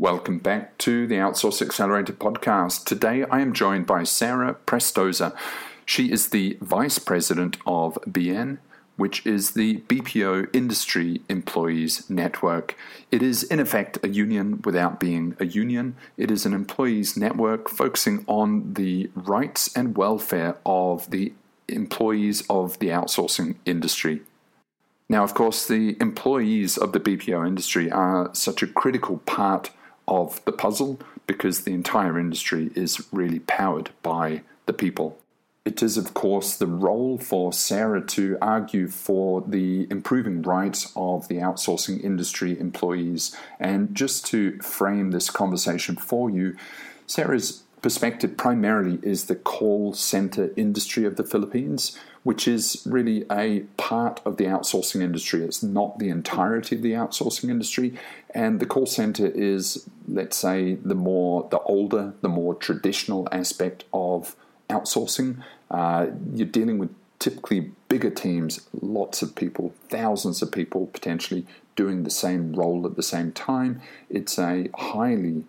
Welcome back to the Outsource Accelerator podcast. Today I am joined by Sarah Prestoza. She is the Vice President of BN, which is the BPO Industry Employees Network. It is, in effect, a union without being a union. It is an employees network focusing on the rights and welfare of the employees of the outsourcing industry. Now, of course, the employees of the BPO industry are such a critical part of the puzzle because the entire industry is really powered by the people. It is, of course, the role for Sarah to argue for the improving rights of the outsourcing industry employees. And just to frame this conversation for you, Sarah's perspective primarily is the call center industry of the Philippines, which is really a part of the outsourcing industry. It's not the entirety of the outsourcing industry. And the call center is, let's say, the more, the older, the more traditional aspect of outsourcing. Uh, you're dealing with typically bigger teams, lots of people, thousands of people potentially doing the same role at the same time. It's a highly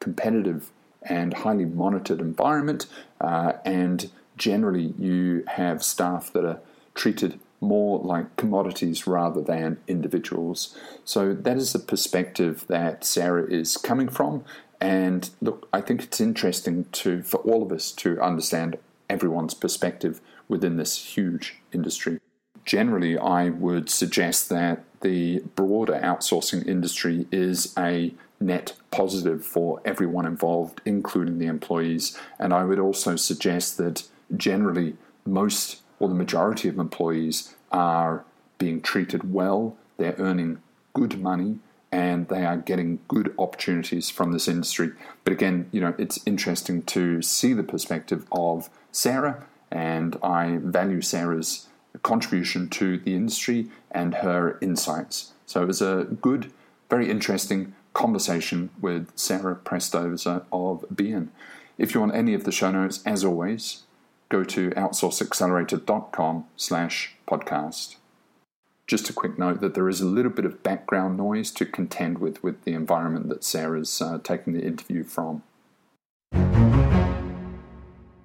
competitive and highly monitored environment, uh, and generally you have staff that are treated more like commodities rather than individuals. So that is the perspective that Sarah is coming from. And look, I think it's interesting to for all of us to understand everyone's perspective within this huge industry. Generally, I would suggest that the broader outsourcing industry is a net positive for everyone involved, including the employees. And I would also suggest that generally most or the majority of employees are being treated well, they're earning good money, and they are getting good opportunities from this industry. But again, you know, it's interesting to see the perspective of Sarah, and I value Sarah's contribution to the industry and her insights. So it was a good, very interesting conversation with Sarah Prestoza of BN. If you want any of the show notes, as always, go to outsourceaccelerator.com slash podcast. Just a quick note that there is a little bit of background noise to contend with with the environment that Sarah's uh, taking the interview from.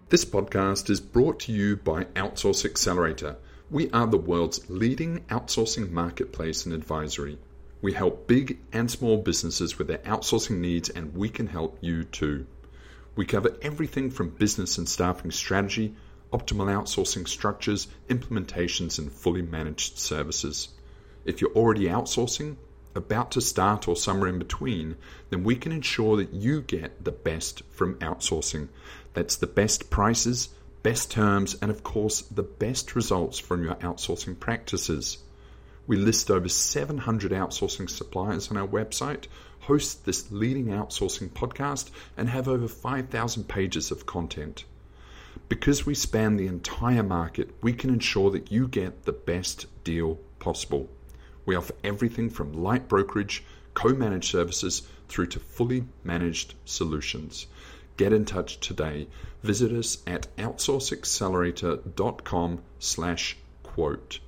This podcast is brought to you by Outsource Accelerator. We are the world's leading outsourcing marketplace and advisory. We help big and small businesses with their outsourcing needs, and we can help you too. We cover everything from business and staffing strategy, optimal outsourcing structures, implementations, and fully managed services. If you're already outsourcing, about to start, or somewhere in between, then we can ensure that you get the best from outsourcing. That's the best prices, best terms, and of course, the best results from your outsourcing practices. We list over 700 outsourcing suppliers on our website, host this leading outsourcing podcast, and have over 5,000 pages of content. Because we span the entire market, we can ensure that you get the best deal possible. We offer everything from light brokerage, co-managed services through to fully managed solutions. Get in touch today. Visit us at outsourceaccelerator.com slash quote.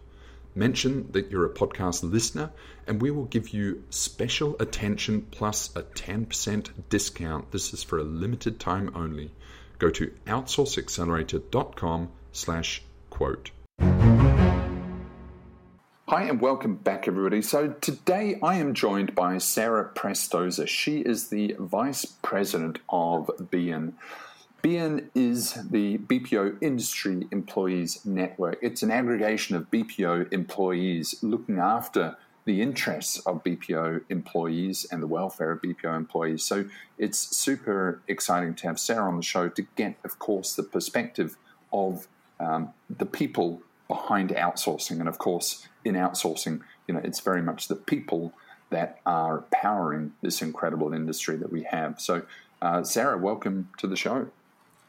Mention that you're a podcast listener, and we will give you special attention plus a 10% discount. This is for a limited time only. Go to outsourceaccelerator.com slash quote. Hi and welcome back, everybody. So today I am joined by Sarah Prestoza. She is the Vice President of BN. BN is the BPO Industry Employees Network. It's an aggregation of BPO employees looking after the interests of BPO employees and the welfare of BPO employees. So it's super exciting to have Sarah on the show to get, of course, the perspective of um, the people behind outsourcing. And of course, in outsourcing, you know, it's very much the people that are powering this incredible industry that we have. So, uh, Sarah, welcome to the show.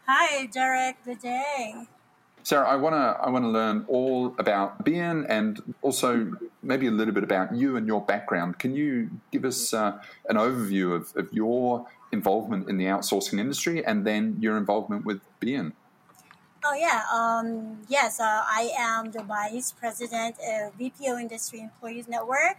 Hi, Derek. Good day. Sarah, I want to I want to learn all about BN and also maybe a little bit about you and your background. Can you give us uh, an overview of, of your involvement in the outsourcing industry and then your involvement with BN? Oh yeah, um, yes. Uh, I am the vice president of BPO Industry Employees Network.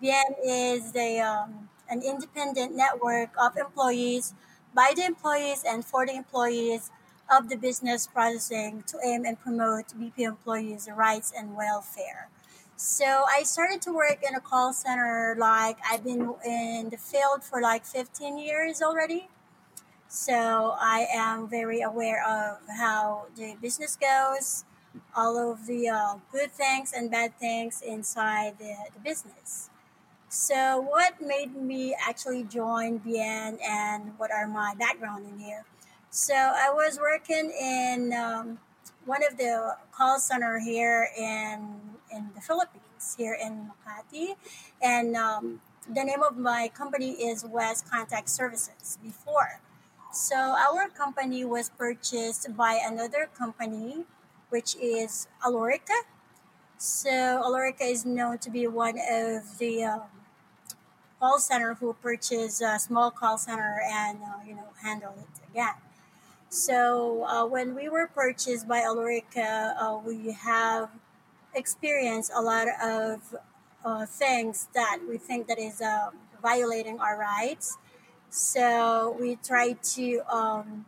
BN is the um, an independent network of employees by the employees and for the employees of the business processing to aim and promote BPO employees' rights and welfare. So I started to work in a call center like I've been in the field for like 15 years already. So I am very aware of how the business goes, all of the uh, good things and bad things inside the, the business. So what made me actually join BN and what are my background in here? So I was working in um, one of the call center here in in the Philippines, here in Makati, and um, the name of my company is West Contact Services. Before, so our company was purchased by another company, which is Alorica. So Alorica is known to be one of the um, call center who purchased a small call center and uh, you know handle it again. So uh, when we were purchased by Alorica, uh, we have experienced a lot of uh, things that we think that is um, violating our rights. So we try to um,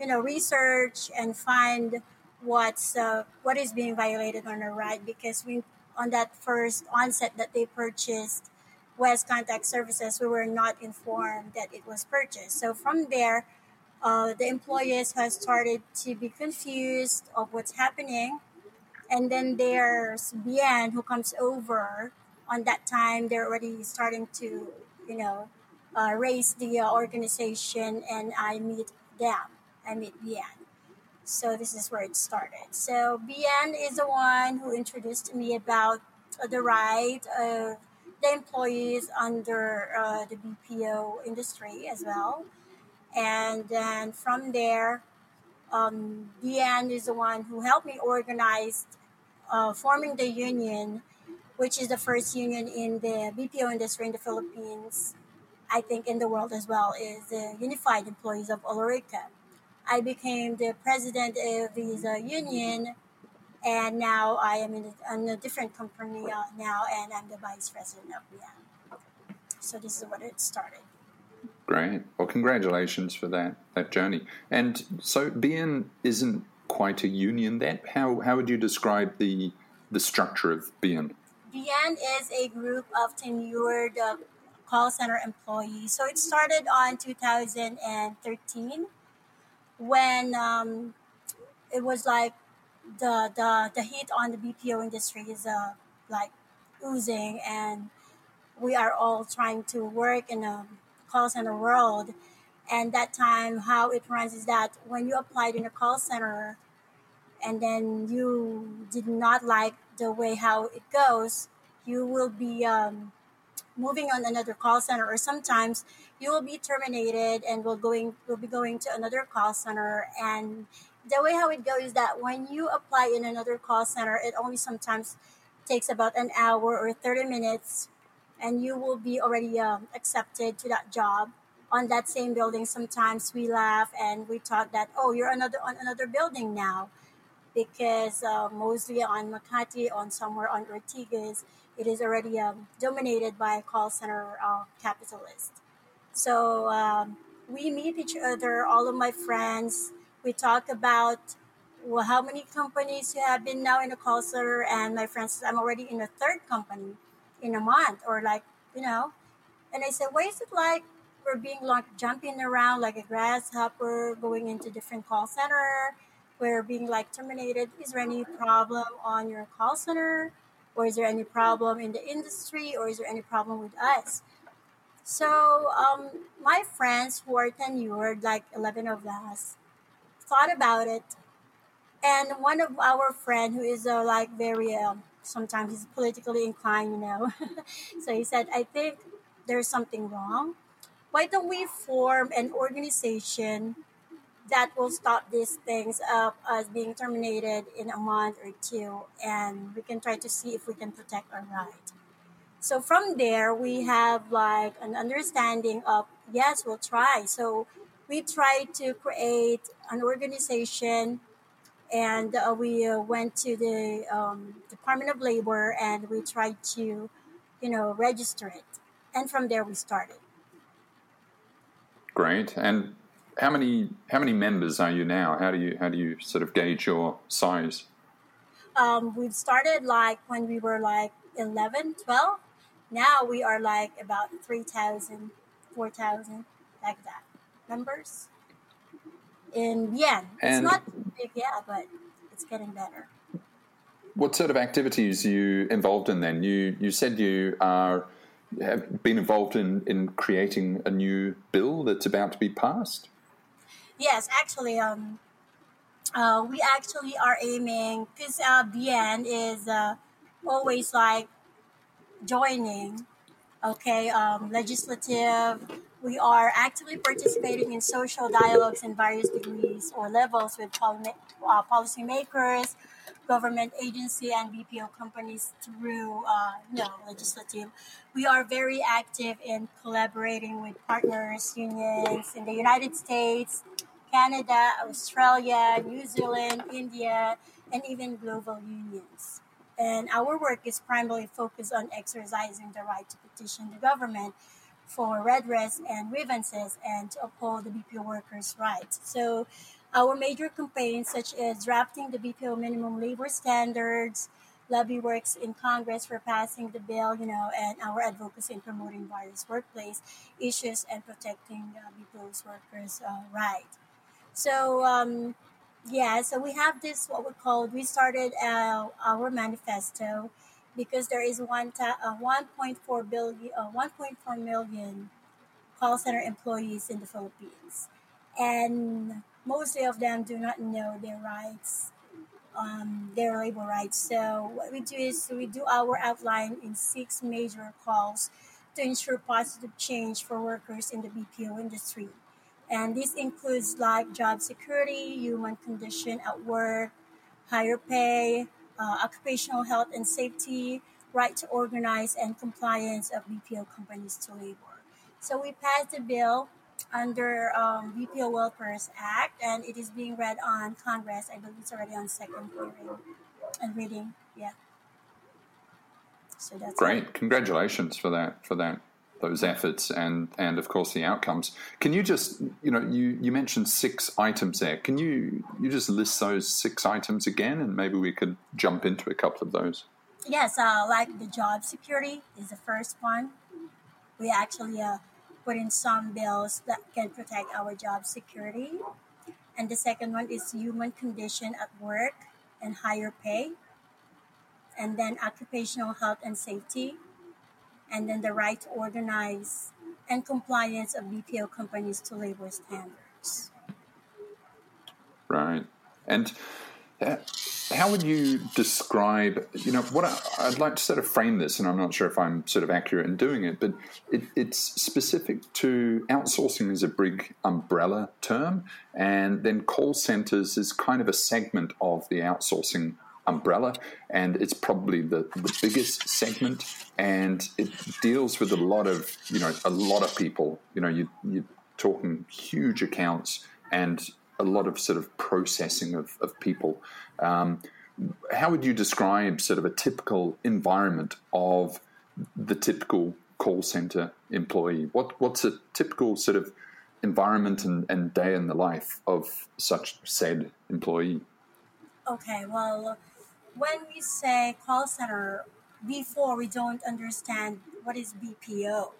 you know research and find what's uh, what is being violated on our right because we on that first onset that they purchased West Contact Services, we were not informed that it was purchased. So from there uh, the employees have started to be confused of what's happening. And then there's Bien who comes over on that time. They're already starting to you know uh, raise the uh, organization and I meet them. I meet Bien so this is where it started. So Bien is the one who introduced me about the right of the employees under uh, the BPO industry as well and then from there, um, Bien is the one who helped me organize uh, forming the union, which is the first union in the BPO industry in the Philippines, I think in the world as well, is the Unified Employees of Alorica. I became the president of uh, union, and now I am in a, in a different company uh, now, and I'm the vice president of BN. So this is what it started. Great. Well, congratulations for that that journey. And so, BN isn't quite a union. That how how would you describe the the structure of BN? BN is a group of tenured uh, call center employees. So it started on 2013 when um, it was like the the the heat on the BPO industry is uh, like oozing, and we are all trying to work in a call center world. And that time, how it runs is that when you applied in a call center and then you did not like the way how it goes, you will be um, moving on another call center, or sometimes you will be terminated and will going will be going to another call center. And the way how it goes is that when you apply in another call center, it only sometimes takes about an hour or 30 minutes and you will be already um, accepted to that job. On that same building sometimes we laugh and we talk that oh you're another on another building now because uh, mostly on makati on somewhere on ortigas it is already um, dominated by call center uh, capitalists so um, we meet each other all of my friends we talk about well, how many companies you have been now in a call center and my friends i'm already in a third company in a month or like you know. And i said what is it like? We're being like jumping around like a grasshopper going into different call center. We're being like terminated. Is there any problem on your call center? Or is there any problem in the industry? Or is there any problem with us? So um, my friends who are tenured like 11 of us thought about it and one of our friend who is uh, like very um, sometimes he's politically inclined, you know. so he said, I think there's something wrong. Why don't we form an organization that will stop these things up as being terminated in a month or two and we can try to see if we can protect our right. So from there we have like an understanding of yes, we'll try. So we tried to create an organization and uh, we uh, went to the um, Department of Labor and we tried to, you know, register it. and from there we started. Great. And how many how many members are you now? How do you how do you sort of gauge your size? Um, we've started like when we were like 11, 12. Now we are like about 3,000, 4,000, like that members. In Bien. It's not big, yeah, but it's getting better. What sort of activities are you involved in then? You you said you are have been involved in, in creating a new bill that's about to be passed? Yes, actually, um, uh, we actually are aiming because uh, Bien is uh, always like joining, okay, um, legislative. We are actively participating in social dialogues in various degrees or levels with uh, policymakers, government agency and BPO companies through uh, you know, legislative. We are very active in collaborating with partners, unions in the United States, Canada, Australia, New Zealand, India, and even global unions. And our work is primarily focused on exercising the right to petition the government for redress and grievances and to uphold the BPO workers' rights. So our major campaigns, such as drafting the BPO minimum labor standards, lobby works in Congress for passing the bill, you know, and our advocacy in promoting various workplace issues and protecting uh, BPO's workers' uh, rights. So, um, yeah, so we have this what we called, we started uh, our manifesto because there is one ta- uh, 1.4 billion, uh, 1.4 million call center employees in the Philippines, and mostly of them do not know their rights, um, their labor rights. So what we do is we do our outline in six major calls to ensure positive change for workers in the BPO industry. And this includes like job security, human condition at work, higher pay, uh, occupational health and safety, right to organize, and compliance of BPO companies to labor. So we passed the bill under um, BPO Welfares Act, and it is being read on Congress. I believe it's already on second hearing and reading. Yeah. So that's great. It. Congratulations for that. For that. Those efforts and and of course the outcomes. Can you just you know you you mentioned six items there. Can you you just list those six items again, and maybe we could jump into a couple of those. Yes, uh, like the job security is the first one. We actually uh, put in some bills that can protect our job security. And the second one is human condition at work and higher pay. And then occupational health and safety. And then the right to organize and compliance of BPO companies to labor standards. Right. And uh, how would you describe, you know, what I, would like to sort of frame this, and I'm not sure if I'm sort of accurate in doing it, but it, it's specific to outsourcing as a big umbrella term, and then call centers is kind of a segment of the outsourcing umbrella, and it's probably the, the biggest segment, and it deals with a lot of, you know, a lot of people. You know, you, you're talking huge accounts and a lot of sort of processing of, of people. Um, how would you describe sort of a typical environment of the typical call center employee? What what's a typical sort of environment and, and day in the life of such said employee? Okay, well, when we say call center, before we don't understand what is BPO.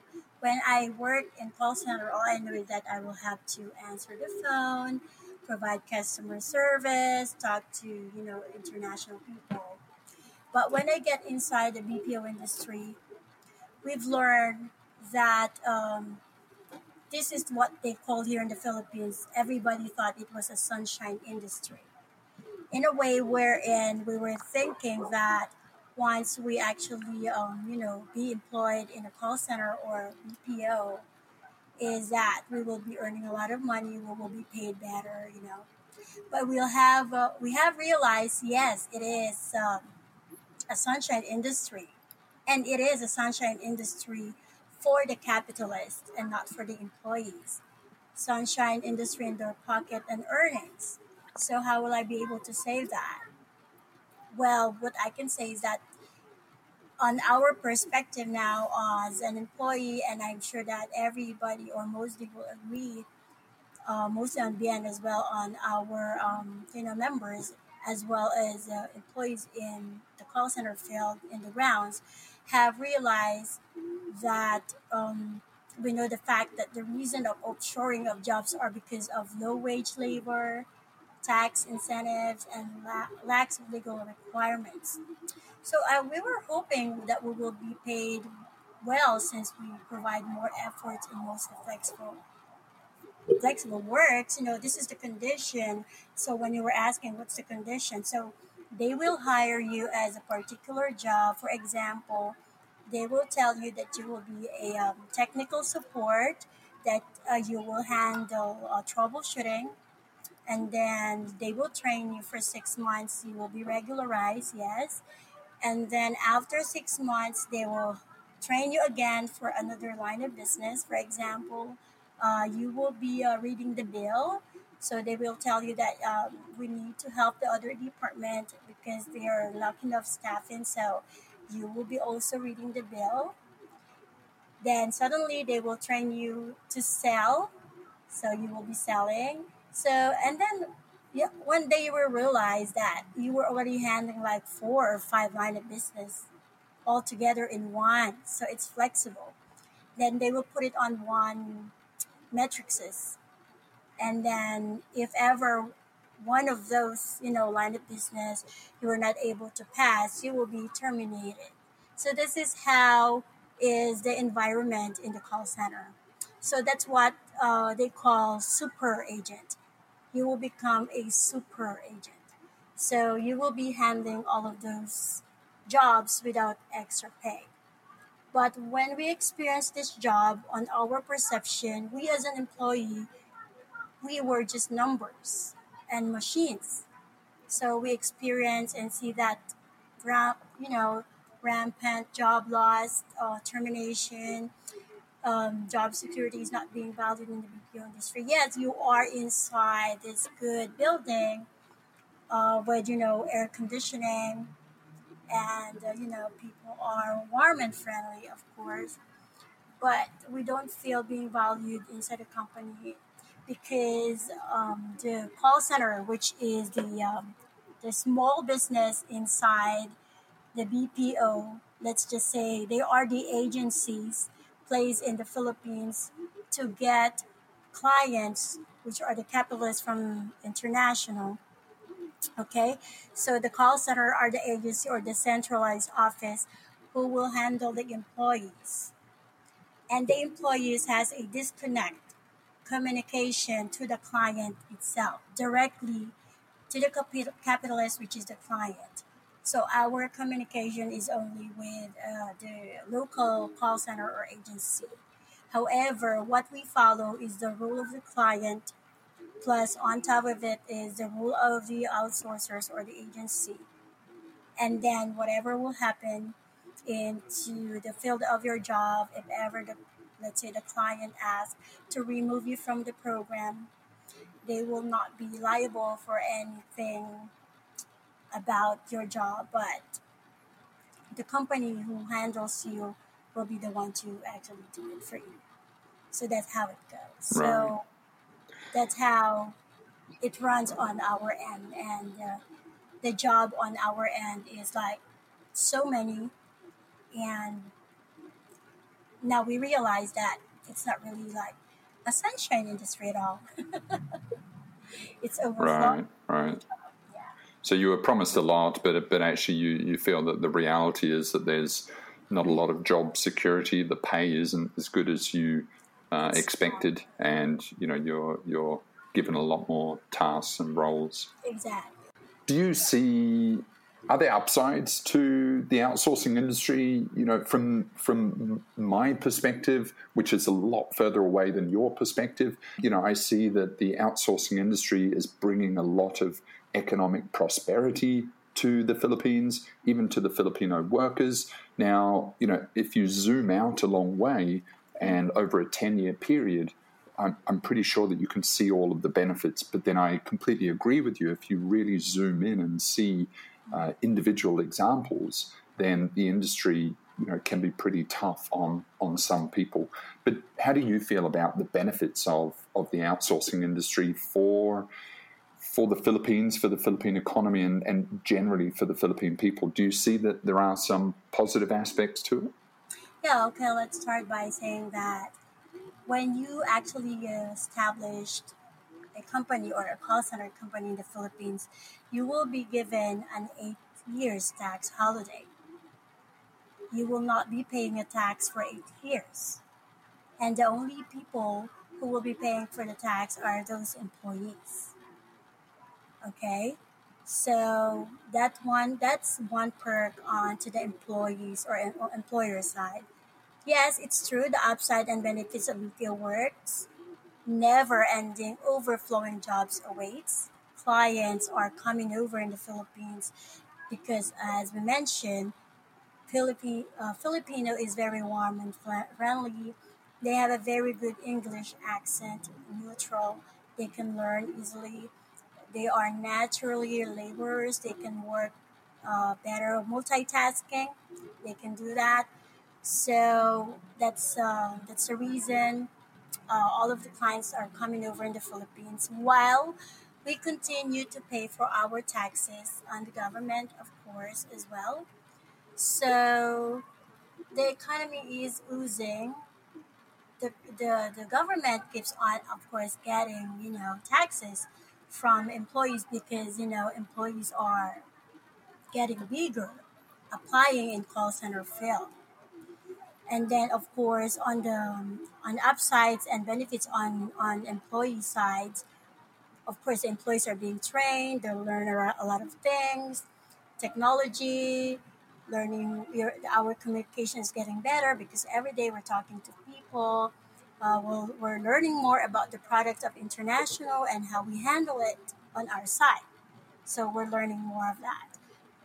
When I work in call center, all I know is that I will have to answer the phone, provide customer service, talk to, you know, international people. But when I get inside the BPO industry, we've learned that um, this is what they call here in the Philippines. Everybody thought it was a sunshine industry. In a way wherein we were thinking that once we actually, um, you know, be employed in a call center or BPO, is that we will be earning a lot of money, we will be paid better, you know. But we'll have uh, we have realized yes, it is um, a sunshine industry, and it is a sunshine industry for the capitalists and not for the employees. Sunshine industry in their pocket and earnings. So how will I be able to save that? Well, what I can say is that on our perspective now as an employee, and I'm sure that everybody or mostly people agree, uh, mostly on BN as well, on our um, you know members as well as uh, employees in the call center field in the grounds have realized that um, we know the fact that the reason of offshoring of jobs are because of low wage labor, tax incentives, and la- lax legal requirements. So uh, we were hoping that we will be paid well since we provide more efforts and mostly flexible flexible works. You know, this is the condition. So when you were asking what's the condition, so they will hire you as a particular job. For example, they will tell you that you will be a um, technical support, that uh, you will handle uh, troubleshooting, and then they will train you for six months. You will be regularized, yes, and then after six months, they will train you again for another line of business. For example, uh, you will be uh, reading the bill. So they will tell you that um, we need to help the other department because they are lacking of staffing. So you will be also reading the bill. Then suddenly they will train you to sell. So you will be selling. So and then yeah, one day you will realize that you were already handling like four or five line of business all together in one. So it's flexible. Then they will put it on one matrices. And then if ever one of those, you know, line of business you are not able to pass, you will be terminated. So this is how is the environment in the call center. So that's what uh, they call super agent. You will become a super agent. So you will be handling all of those jobs without extra pay. But when we experience this job on our perception, we as an employee, we were just numbers and machines. So we experience and see that, you know, rampant job loss, uh, termination, um, job security is not being valued in the BPO industry. Yes, you are inside this good building uh, with, you know, air conditioning, and uh, you know people are warm and friendly of course but we don't feel being valued inside the company because um, the call center which is the um, the small business inside the bpo let's just say they are the agencies placed in the philippines to get clients which are the capitalists from international Okay, so the call center are the agency or the centralized office who will handle the employees. And the employees has a disconnect communication to the client itself directly to the capitalist, which is the client. So our communication is only with uh, the local call center or agency. However, what we follow is the rule of the client Plus, on top of it is the rule of the outsourcers or the agency. And then whatever will happen into the field of your job, if ever the let's say the client asks to remove you from the program, they will not be liable for anything about your job, but the company who handles you will be the one to actually do it for you. So that's how it goes. Right. So that's how it runs on our end and uh, the job on our end is like so many and now we realize that it's not really like a sunshine industry at all it's overflowing right right. So you were promised a lot but but actually you, you feel that the reality is that there's not a lot of job security the pay isn't as good as you uh, expected, and you know you're you're given a lot more tasks and roles. Exactly. Do you see are there upsides to the outsourcing industry? You know, from from my perspective, which is a lot further away than your perspective, you know, I see that the outsourcing industry is bringing a lot of economic prosperity to the Philippines, even to the Filipino workers. Now, you know, if you zoom out a long way, and over a 10 year period, I'm, I'm pretty sure that you can see all of the benefits. But then I completely agree with you. If you really zoom in and see uh, individual examples, then the industry you know can be pretty tough on on some people. But how do you feel about the benefits of of the outsourcing industry for for the Philippines, for the Philippine economy, and, and generally for the Philippine people? Do you see that there are some positive aspects to it? Yeah, okay, let's start by saying that when you actually established a company or a call center company in the Philippines, you will be given an eight years tax holiday. You will not be paying a tax for eight years. And the only people who will be paying for the tax are those employees. Okay? So that one that's one perk on to the employees or employer side. Yes, it's true the upside and benefits of BPO works never ending, overflowing jobs awaits. Clients are coming over in the Philippines because, as we mentioned, Philippi- uh, Filipino is very warm and friendly. They have a very good English accent, neutral. They can learn easily. They are naturally laborers. They can work uh, better multitasking. They can do that. So that's uh, that's the reason uh, all of the clients are coming over in the Philippines while we continue to pay for our taxes on the government, of course, as well. So the economy is oozing. The, the, the government keeps on, of course, getting, you know, taxes from employees because, you know, employees are getting bigger, applying in call center field. And then of course on the on upsides and benefits on on employee sides of course employees are being trained they learn a lot of things. Technology learning your, our communication is getting better because every day we're talking to people uh, we'll, we're learning more about the product of international and how we handle it on our side so we're learning more of that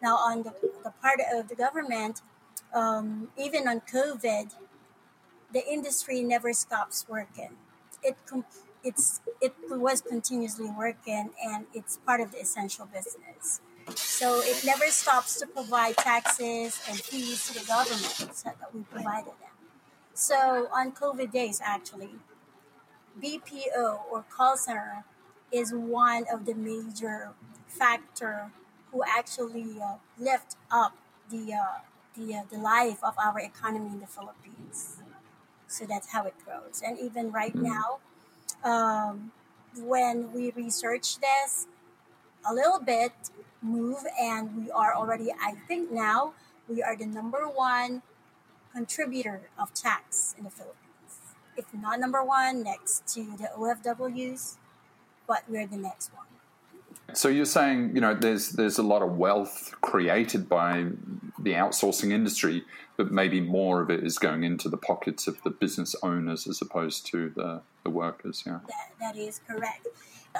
now on the, the part of the government um, even on COVID, the industry never stops working. It it's it was continuously working, and it's part of the essential business. So it never stops to provide taxes and fees to the government that we provided them. So on COVID days, actually, BPO or call center is one of the major factor who actually uh, lift up the uh, the, uh, the life of our economy in the Philippines. So that's how it grows. And even right now, um, when we research this a little bit, move, and we are already, I think now, we are the number one contributor of tax in the Philippines. If not number one, next to the OFWs, but we're the next one. So you're saying, you know, there's there's a lot of wealth created by the outsourcing industry, but maybe more of it is going into the pockets of the business owners as opposed to the, the workers. Yeah, that, that is correct.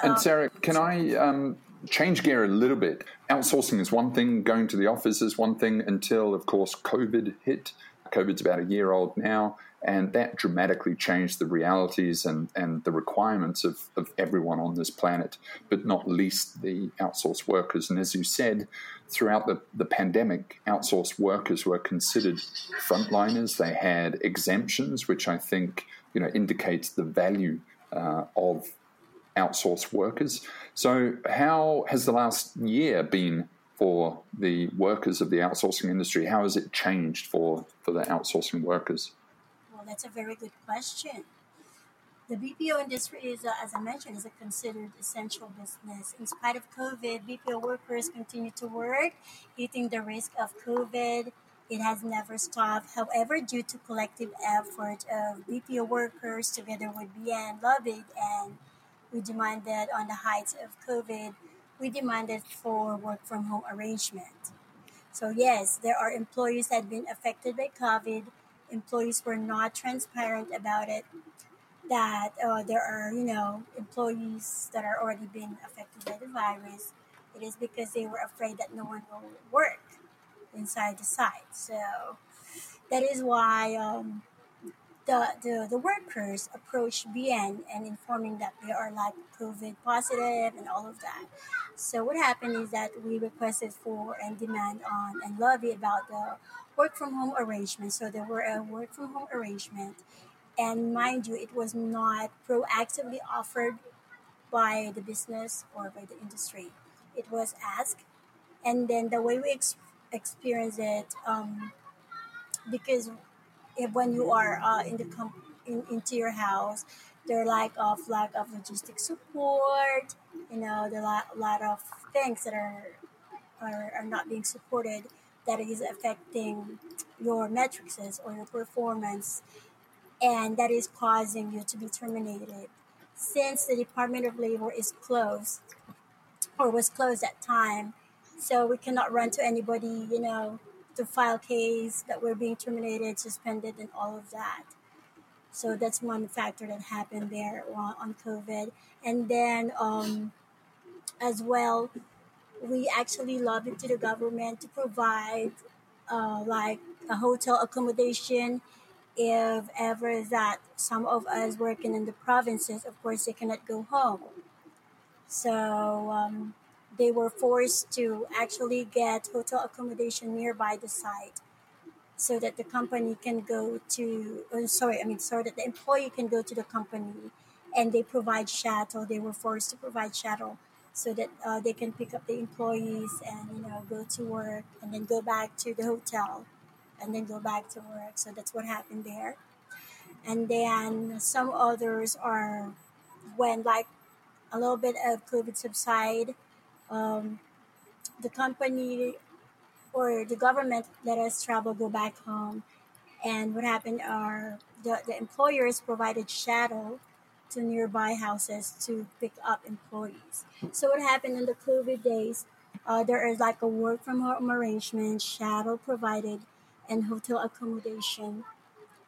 And um, Sarah, can I um, change gear a little bit? Outsourcing is one thing, going to the office is one thing until, of course, COVID hit. COVID's about a year old now, and that dramatically changed the realities and, and the requirements of, of everyone on this planet, but not least the outsourced workers. And as you said, throughout the, the pandemic, outsourced workers were considered frontliners. They had exemptions, which I think you know indicates the value uh, of outsourced workers. So, how has the last year been for the workers of the outsourcing industry? How has it changed for, for the outsourcing workers? Well, that's a very good question. The BPO industry is, uh, as I mentioned, is a considered essential business. In spite of COVID, BPO workers continue to work, eating the risk of COVID. It has never stopped. However, due to collective effort of BPO workers together with BN, Love It, and we demanded on the heights of COVID, we demanded for work from home arrangement. So yes, there are employees that have been affected by COVID. Employees were not transparent about it. That uh, there are, you know, employees that are already been affected by the virus. It is because they were afraid that no one will work inside the site. So that is why um, the, the, the workers approached BN and informing that they are like COVID positive and all of that. So what happened is that we requested for and demand on and lobby about the work from home arrangement. So there were a work from home arrangement, and mind you, it was not proactively offered by the business or by the industry. It was asked, and then the way we ex- experience it, um, because if when you are uh, in the com- in, into your house, there lack of lack of logistic support. You know, there are a lot of things that are, are are not being supported that is affecting your metrics or your performance, and that is causing you to be terminated. Since the Department of Labor is closed or was closed at time, so we cannot run to anybody. You know, to file case that we're being terminated, suspended, and all of that. So that's one factor that happened there on COVID. And then um, as well, we actually lobbied to the government to provide uh, like a hotel accommodation if ever that some of us working in the provinces, of course, they cannot go home. So um, they were forced to actually get hotel accommodation nearby the site so that the company can go to oh, sorry i mean sorry that the employee can go to the company and they provide shuttle. They were forced to provide shuttle so that uh, they can pick up the employees and you know go to work and then go back to the hotel and then go back to work. So that's what happened there. And then some others are when like a little bit of covid subside um, the company or the government let us travel, go back home. And what happened are the, the employers provided shuttle to nearby houses to pick up employees. So what happened in the COVID days, uh, there is like a work from home arrangement, shuttle provided, and hotel accommodation.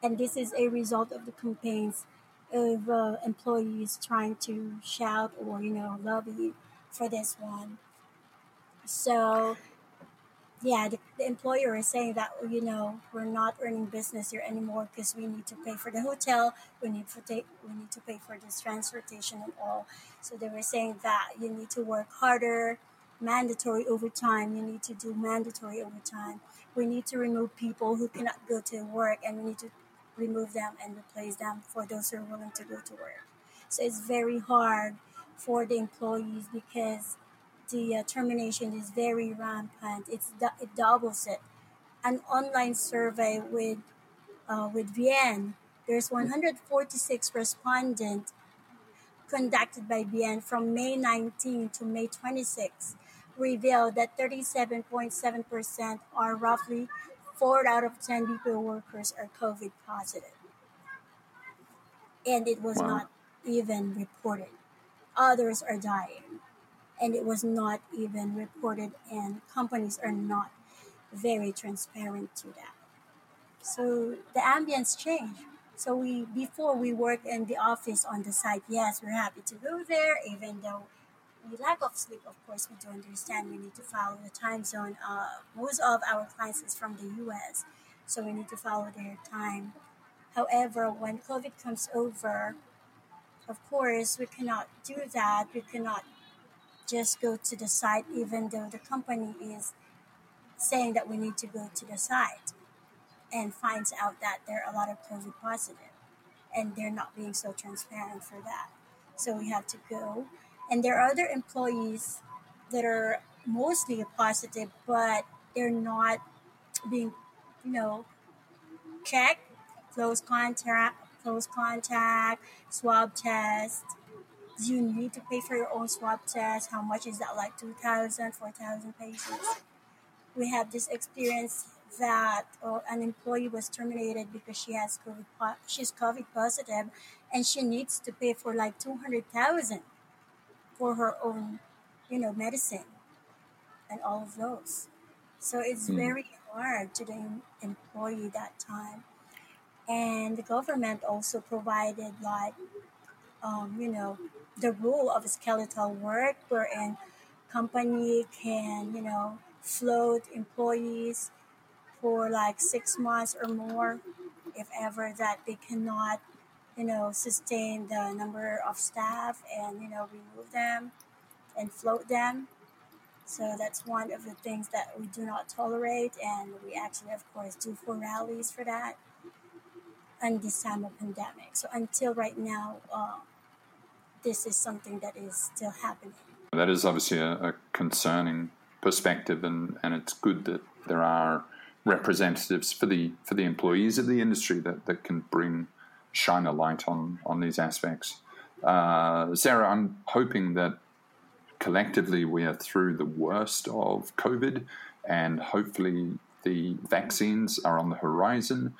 And this is a result of the campaigns of uh, employees trying to shout or, you know, lobby for this one. So, yeah, the, the employer is saying that you know we're not earning business here anymore because we need to pay for the hotel, we need to take, we need to pay for this transportation and all. So they were saying that you need to work harder, mandatory overtime. You need to do mandatory overtime. We need to remove people who cannot go to work, and we need to remove them and replace them for those who are willing to go to work. So it's very hard for the employees because the uh, termination is very rampant. It's it doubles it. An online survey with uh, with BN, there's 146 respondents conducted by BN from May 19 to May 26 revealed that 37.7% are roughly 4 out of 10 BPO workers are COVID positive. And it was wow. not even reported. Others are dying. And it was not even reported and companies are not very transparent to that. So the ambience changed. So we before we work in the office on the site yes we're happy to go there even though we lack of sleep of course we do understand. We need to follow the time zone. Uh, most of our clients is from the us so we need to follow their time. However when covid comes over of course we cannot do that we cannot just go to the site even though the company is saying that we need to go to the site and finds out that there are a lot of COVID positive and they're not being so transparent for that. So we have to go. And there are other employees that are mostly positive, but they're not being, you know, checked, close contact, close contact, swab test, you need to pay for your own swab test. How much is that? Like 2,000, 4,000 pesos. We have this experience that uh, an employee was terminated because she has COVID, she's COVID positive, and she needs to pay for like 200,000 for her own, you know, medicine and all of those. So it's mm. very hard to the employee that time. And the government also provided like, um, you know, the rule of skeletal work wherein company can you know float employees for like six months or more if ever that they cannot, you know, sustain the number of staff and you know remove them and float them. So that's one of the things that we do not tolerate, and we actually, of course, do four rallies for that. And this time of pandemic. So until right now, uh, this is something that is still happening. That is obviously a, a concerning perspective, and, and it's good that there are representatives for the for the employees of the industry that, that can bring shine a light on on these aspects. Uh, Sarah, I'm hoping that collectively we are through the worst of COVID, and hopefully the vaccines are on the horizon.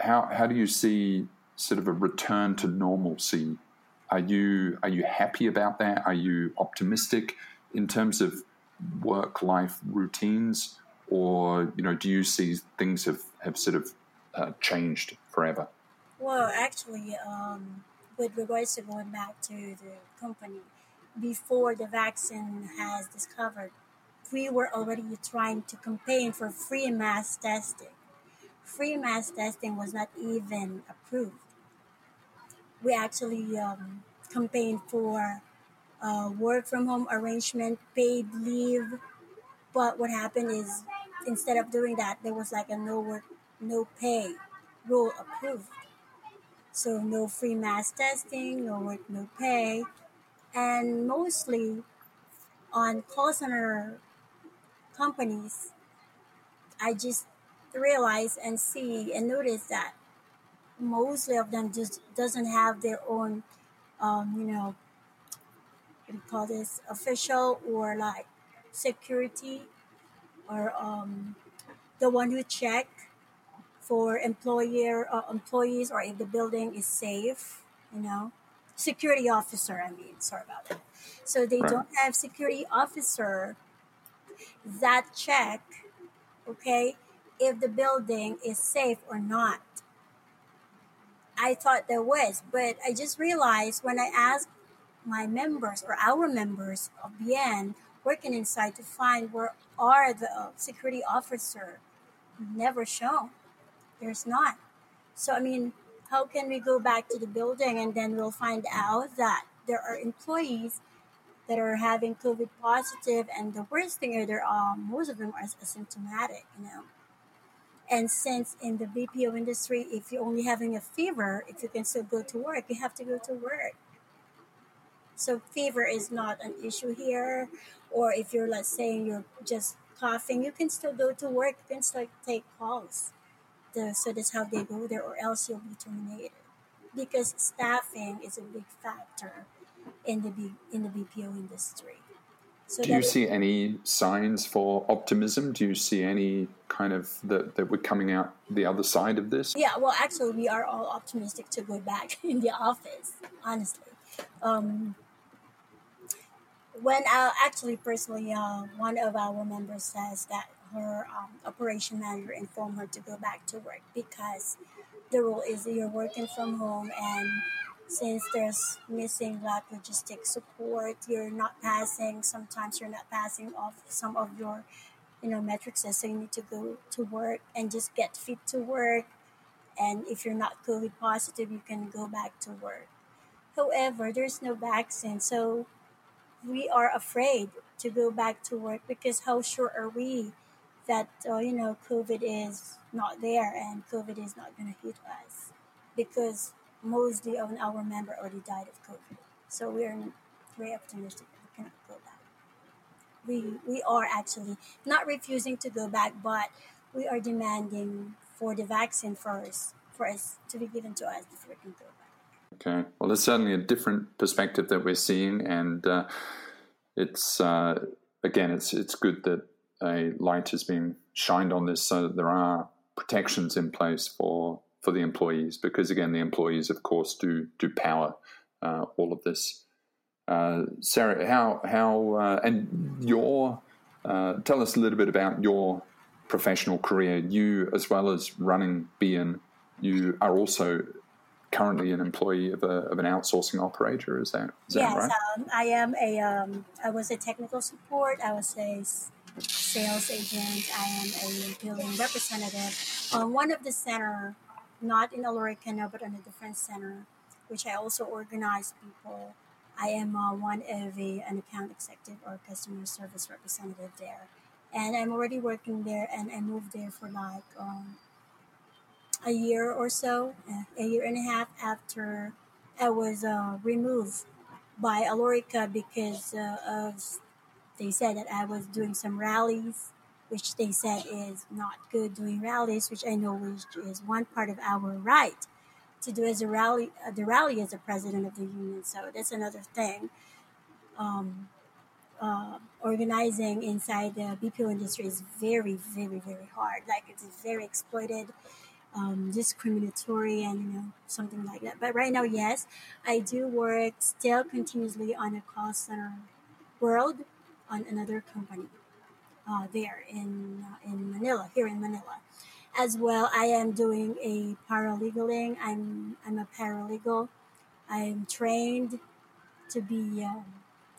How how do you see sort of a return to normalcy? Are you are you happy about that? Are you optimistic in terms of work life routines, or you know, do you see things have have sort of uh, changed forever? Well, actually, um, with regards to going back to the company, before the vaccine has discovered, we were already trying to campaign for free mass testing. Free mass testing was not even approved. We actually um, campaigned for uh, work from home arrangement, paid leave. But what happened is, instead of doing that, there was like a no work, no pay rule approved. So no free mass testing, no work, no pay and mostly on call center companies, I just realize and see and notice that mostly of them just doesn't have their own, um, you know, what do you call this, official or like security or um, the one who check for employer uh, employees or if the building is safe, you know security officer. I mean, sorry about that. So they right. don't have security officer that check, okay, if the building is safe or not. I thought there was, but I just realized when I asked my members or our members of Bien working inside to find where are the uh, security officer, never shown. There's not. So I mean, how can we go back to the building and then we'll find out that there are employees that are having COVID positive, and the worst thing is there are most of them are asymptomatic, you know. And since in the BPO industry, if you're only having a fever, if you can still go to work, you have to go to work. So fever is not an issue here, or if you're let's say you're just coughing, you can still go to work. You can still take calls the, so that's how they go there, or else you'll be terminated. Because staffing is a big factor in the B, in the BPO industry. So Do you see any signs for optimism? Do you see any kind of that, that we're coming out the other side of this? Yeah, well, actually, we are all optimistic to go back in the office, honestly. Um, when I, actually, personally, uh, one of our members says that her um, operation manager informed her to go back to work because the rule is you're working from home and since there's missing that logistic support you're not passing sometimes you're not passing off some of your you know metrics so you need to go to work and just get fit to work. And if you're not covid positive you can go back to work. However there's no vaccine so we are afraid to go back to work because how sure are we that uh, you know COVID is not there and COVID is not going to hit us? Because mostly of our member already died of COVID. So we are very optimistic we cannot go back. We we are actually not refusing to go back, but we are demanding for the vaccine first for us to be given to us before we can go back. Okay. Well, it's certainly a different perspective that we're seeing, and uh, it's uh, again, it's it's good that a light has been shined on this so that there are protections in place for for the employees because again the employees of course do do power uh, all of this uh, Sarah how how uh, and your uh, tell us a little bit about your professional career you as well as running Bien you are also currently an employee of, a, of an outsourcing operator is that, is yes, that right? um, I am a um, I was a technical support I was a sales agent. I am a billing representative on one of the center not in Aloricana, but on a different center, which I also organize people. I am uh, one of a, an account executive or customer service representative there. And I'm already working there, and I moved there for like um, a year or so, a year and a half after I was uh, removed by Alorica because uh, of they said that I was doing some rallies, which they said is not good doing rallies, which I know which is one part of our right to do as a rally, uh, the rally as a president of the union. So that's another thing. Um, uh, organizing inside the BPO industry is very, very, very hard. Like it's very exploited um, discriminatory and you know something like that. But right now, yes, I do work still continuously on a call center world on another company uh, there in uh, in Manila, here in Manila. As well, I am doing a paralegaling. I'm I'm a paralegal. I'm trained to be, um,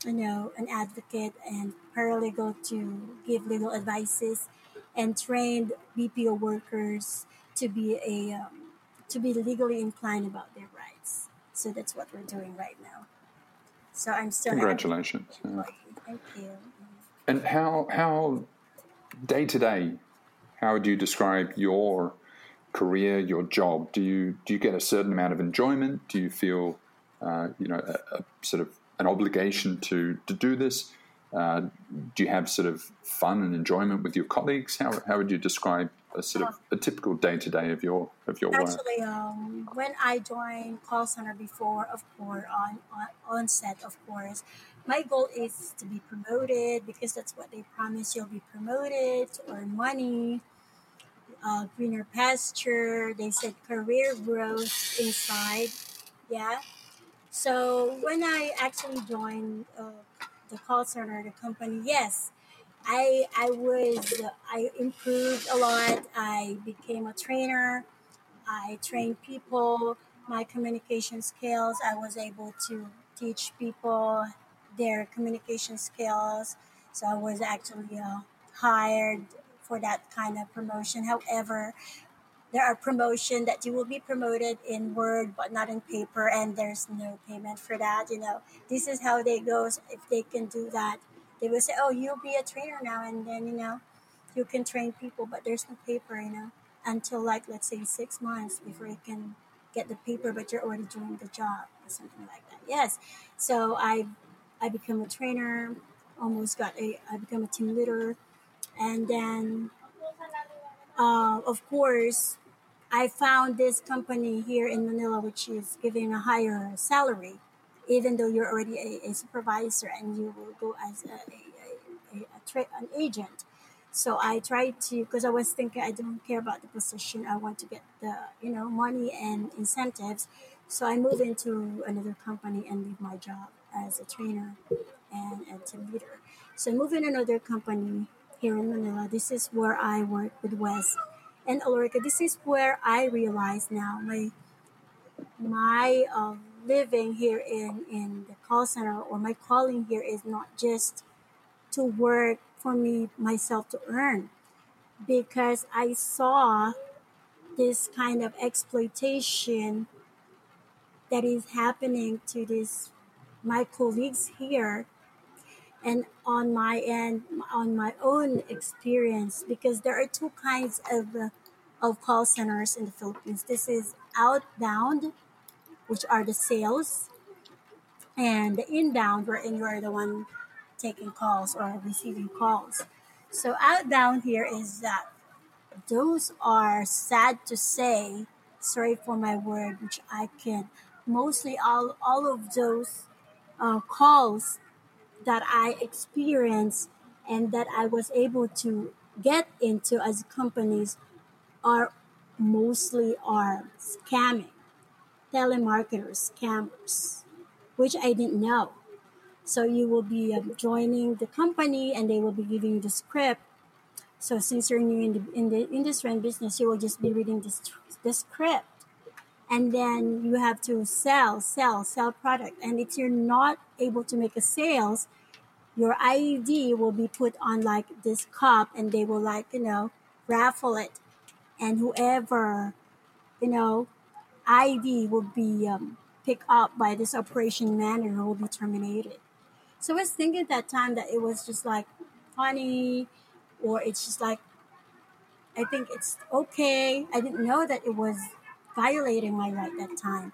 you know, an advocate and paralegal to give legal advices, and trained BPO workers to be a um, to be legally inclined about their rights. So that's what we're doing right now. So I'm still congratulations. Thank you. And how how day to day, how would you describe your career, your job? Do you do you get a certain amount of enjoyment? Do you feel uh, you know a, a, sort of an obligation to to do this? Uh, do you have sort of fun and enjoyment with your colleagues? How, how would you describe a sort of a typical day to day of your of your Actually, work? Actually, um, when I joined call center before, of course, on, on onset, of course, my goal is to be promoted because that's what they promise. You'll be promoted to earn money, uh, greener pasture. They said career growth inside. Yeah. So when I actually joined uh, the call center, the company, yes, I I was I improved a lot. I became a trainer. I trained people. My communication skills. I was able to teach people their communication skills. So I was actually uh, hired for that kind of promotion. However, there are promotion that you will be promoted in word but not in paper and there's no payment for that you know this is how they goes if they can do that they will say oh you'll be a trainer now and then you know you can train people but there's no paper you know until like let's say six months before you can get the paper but you're already doing the job or something like that yes so i i become a trainer almost got a i become a team leader and then uh, of course, I found this company here in Manila, which is giving a higher salary, even though you're already a, a supervisor and you will go as a, a, a, a tra- an agent. So I tried to, because I was thinking I don't care about the position. I want to get the, you know, money and incentives. So I moved into another company and leave my job as a trainer and a team leader. So in another company here in Manila. This is where I work with Wes and Alorica. This is where I realize now my my uh, living here in in the call center or my calling here is not just to work for me myself to earn because I saw this kind of exploitation that is happening to this my colleagues here and on my end on my own experience because there are two kinds of uh, of call centers in the Philippines. This is outbound which are the sales and the inbound wherein you are the one taking calls or receiving calls. So outbound here is that those are sad to say sorry for my word which i can mostly all all of those uh, calls that I experienced and that I was able to get into as companies are mostly are scamming, telemarketers, scammers, which I didn't know. So you will be um, joining the company and they will be giving you the script. So since you're new in the, in the industry and business, you will just be reading this, the script. And then you have to sell, sell, sell product. And if you're not able to make a sales, your ID will be put on like this cup and they will like, you know, raffle it. And whoever you know, ID will be um, picked up by this operation manager will be terminated. So I was thinking at that time that it was just like funny, or it's just like I think it's okay. I didn't know that it was violating my right that time.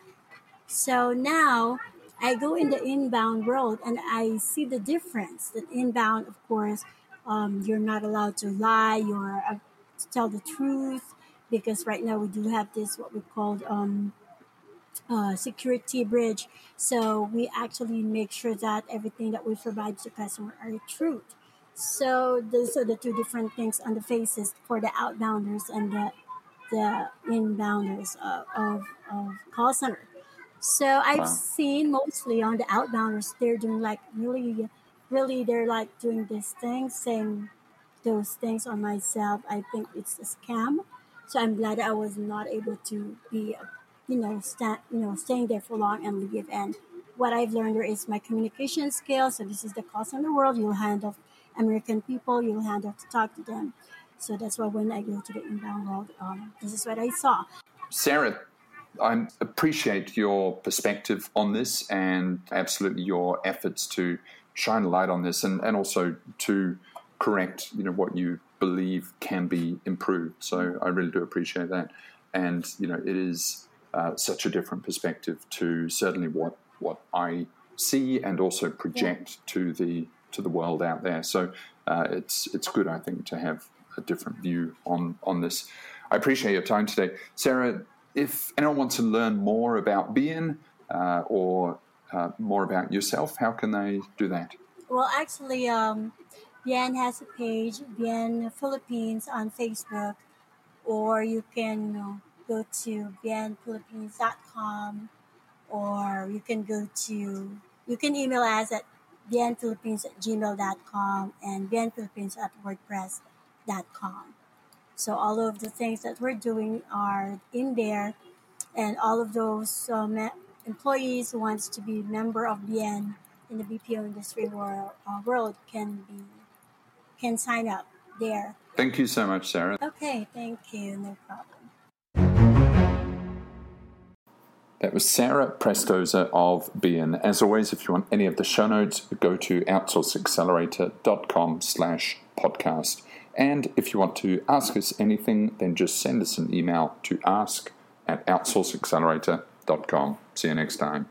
So now I go in the inbound world and I see the difference. That inbound, of course, um, you're not allowed to lie. You're uh, to tell the truth because right now we do have this what we call um, uh, security bridge. So we actually make sure that everything that we provide to the customer are truth. So those are the two different things on the faces for the outbounders and the the inbounders uh, of, of call center. So I've Wow. seen mostly on the outbounders, they're doing like really, really, they're like doing this thing, saying those things on myself. I think it's a scam. So I'm glad I was not able to be, you know, sta- you know, staying there for long and leave. And what I've learned there is my communication skills. So this is the call center world. You'll handle American people. You'll handle to talk to them. So that's why when I go to the inbound world, um, this is what I saw. Sarah, I appreciate your perspective on this and absolutely your efforts to shine a light on this and, and also to correct you know what you believe can be improved. So I really do appreciate that. And you know it is uh, such a different perspective to certainly what what I see and also project to the to the world out there. So uh, it's it's good I think to have a different view on on this. I appreciate your time today, Sarah. If anyone wants to learn more about being uh, or uh, more about yourself, how can they do that? Well, actually, um, Bien has a page, Bien Philippines on Facebook, or you can go to bienphilippines.com, or you can go to, you can email us at bienphilippines at gmail.com and bienphilippines at wordpress.com. So all of the things that we're doing are in there, and all of those um, employees who wants to be member of Bien in the BPO industry world, uh, world can be can sign up there. Thank you so much, Sarah. Okay, thank you, no problem. That was Sarah Prestoza of Bien. As always, if you want any of the show notes, go to outsourceaccelerator.com slash podcast. And if you want to ask us anything, then just send us an email to ask at outsourceaccelerator.com. See you next time.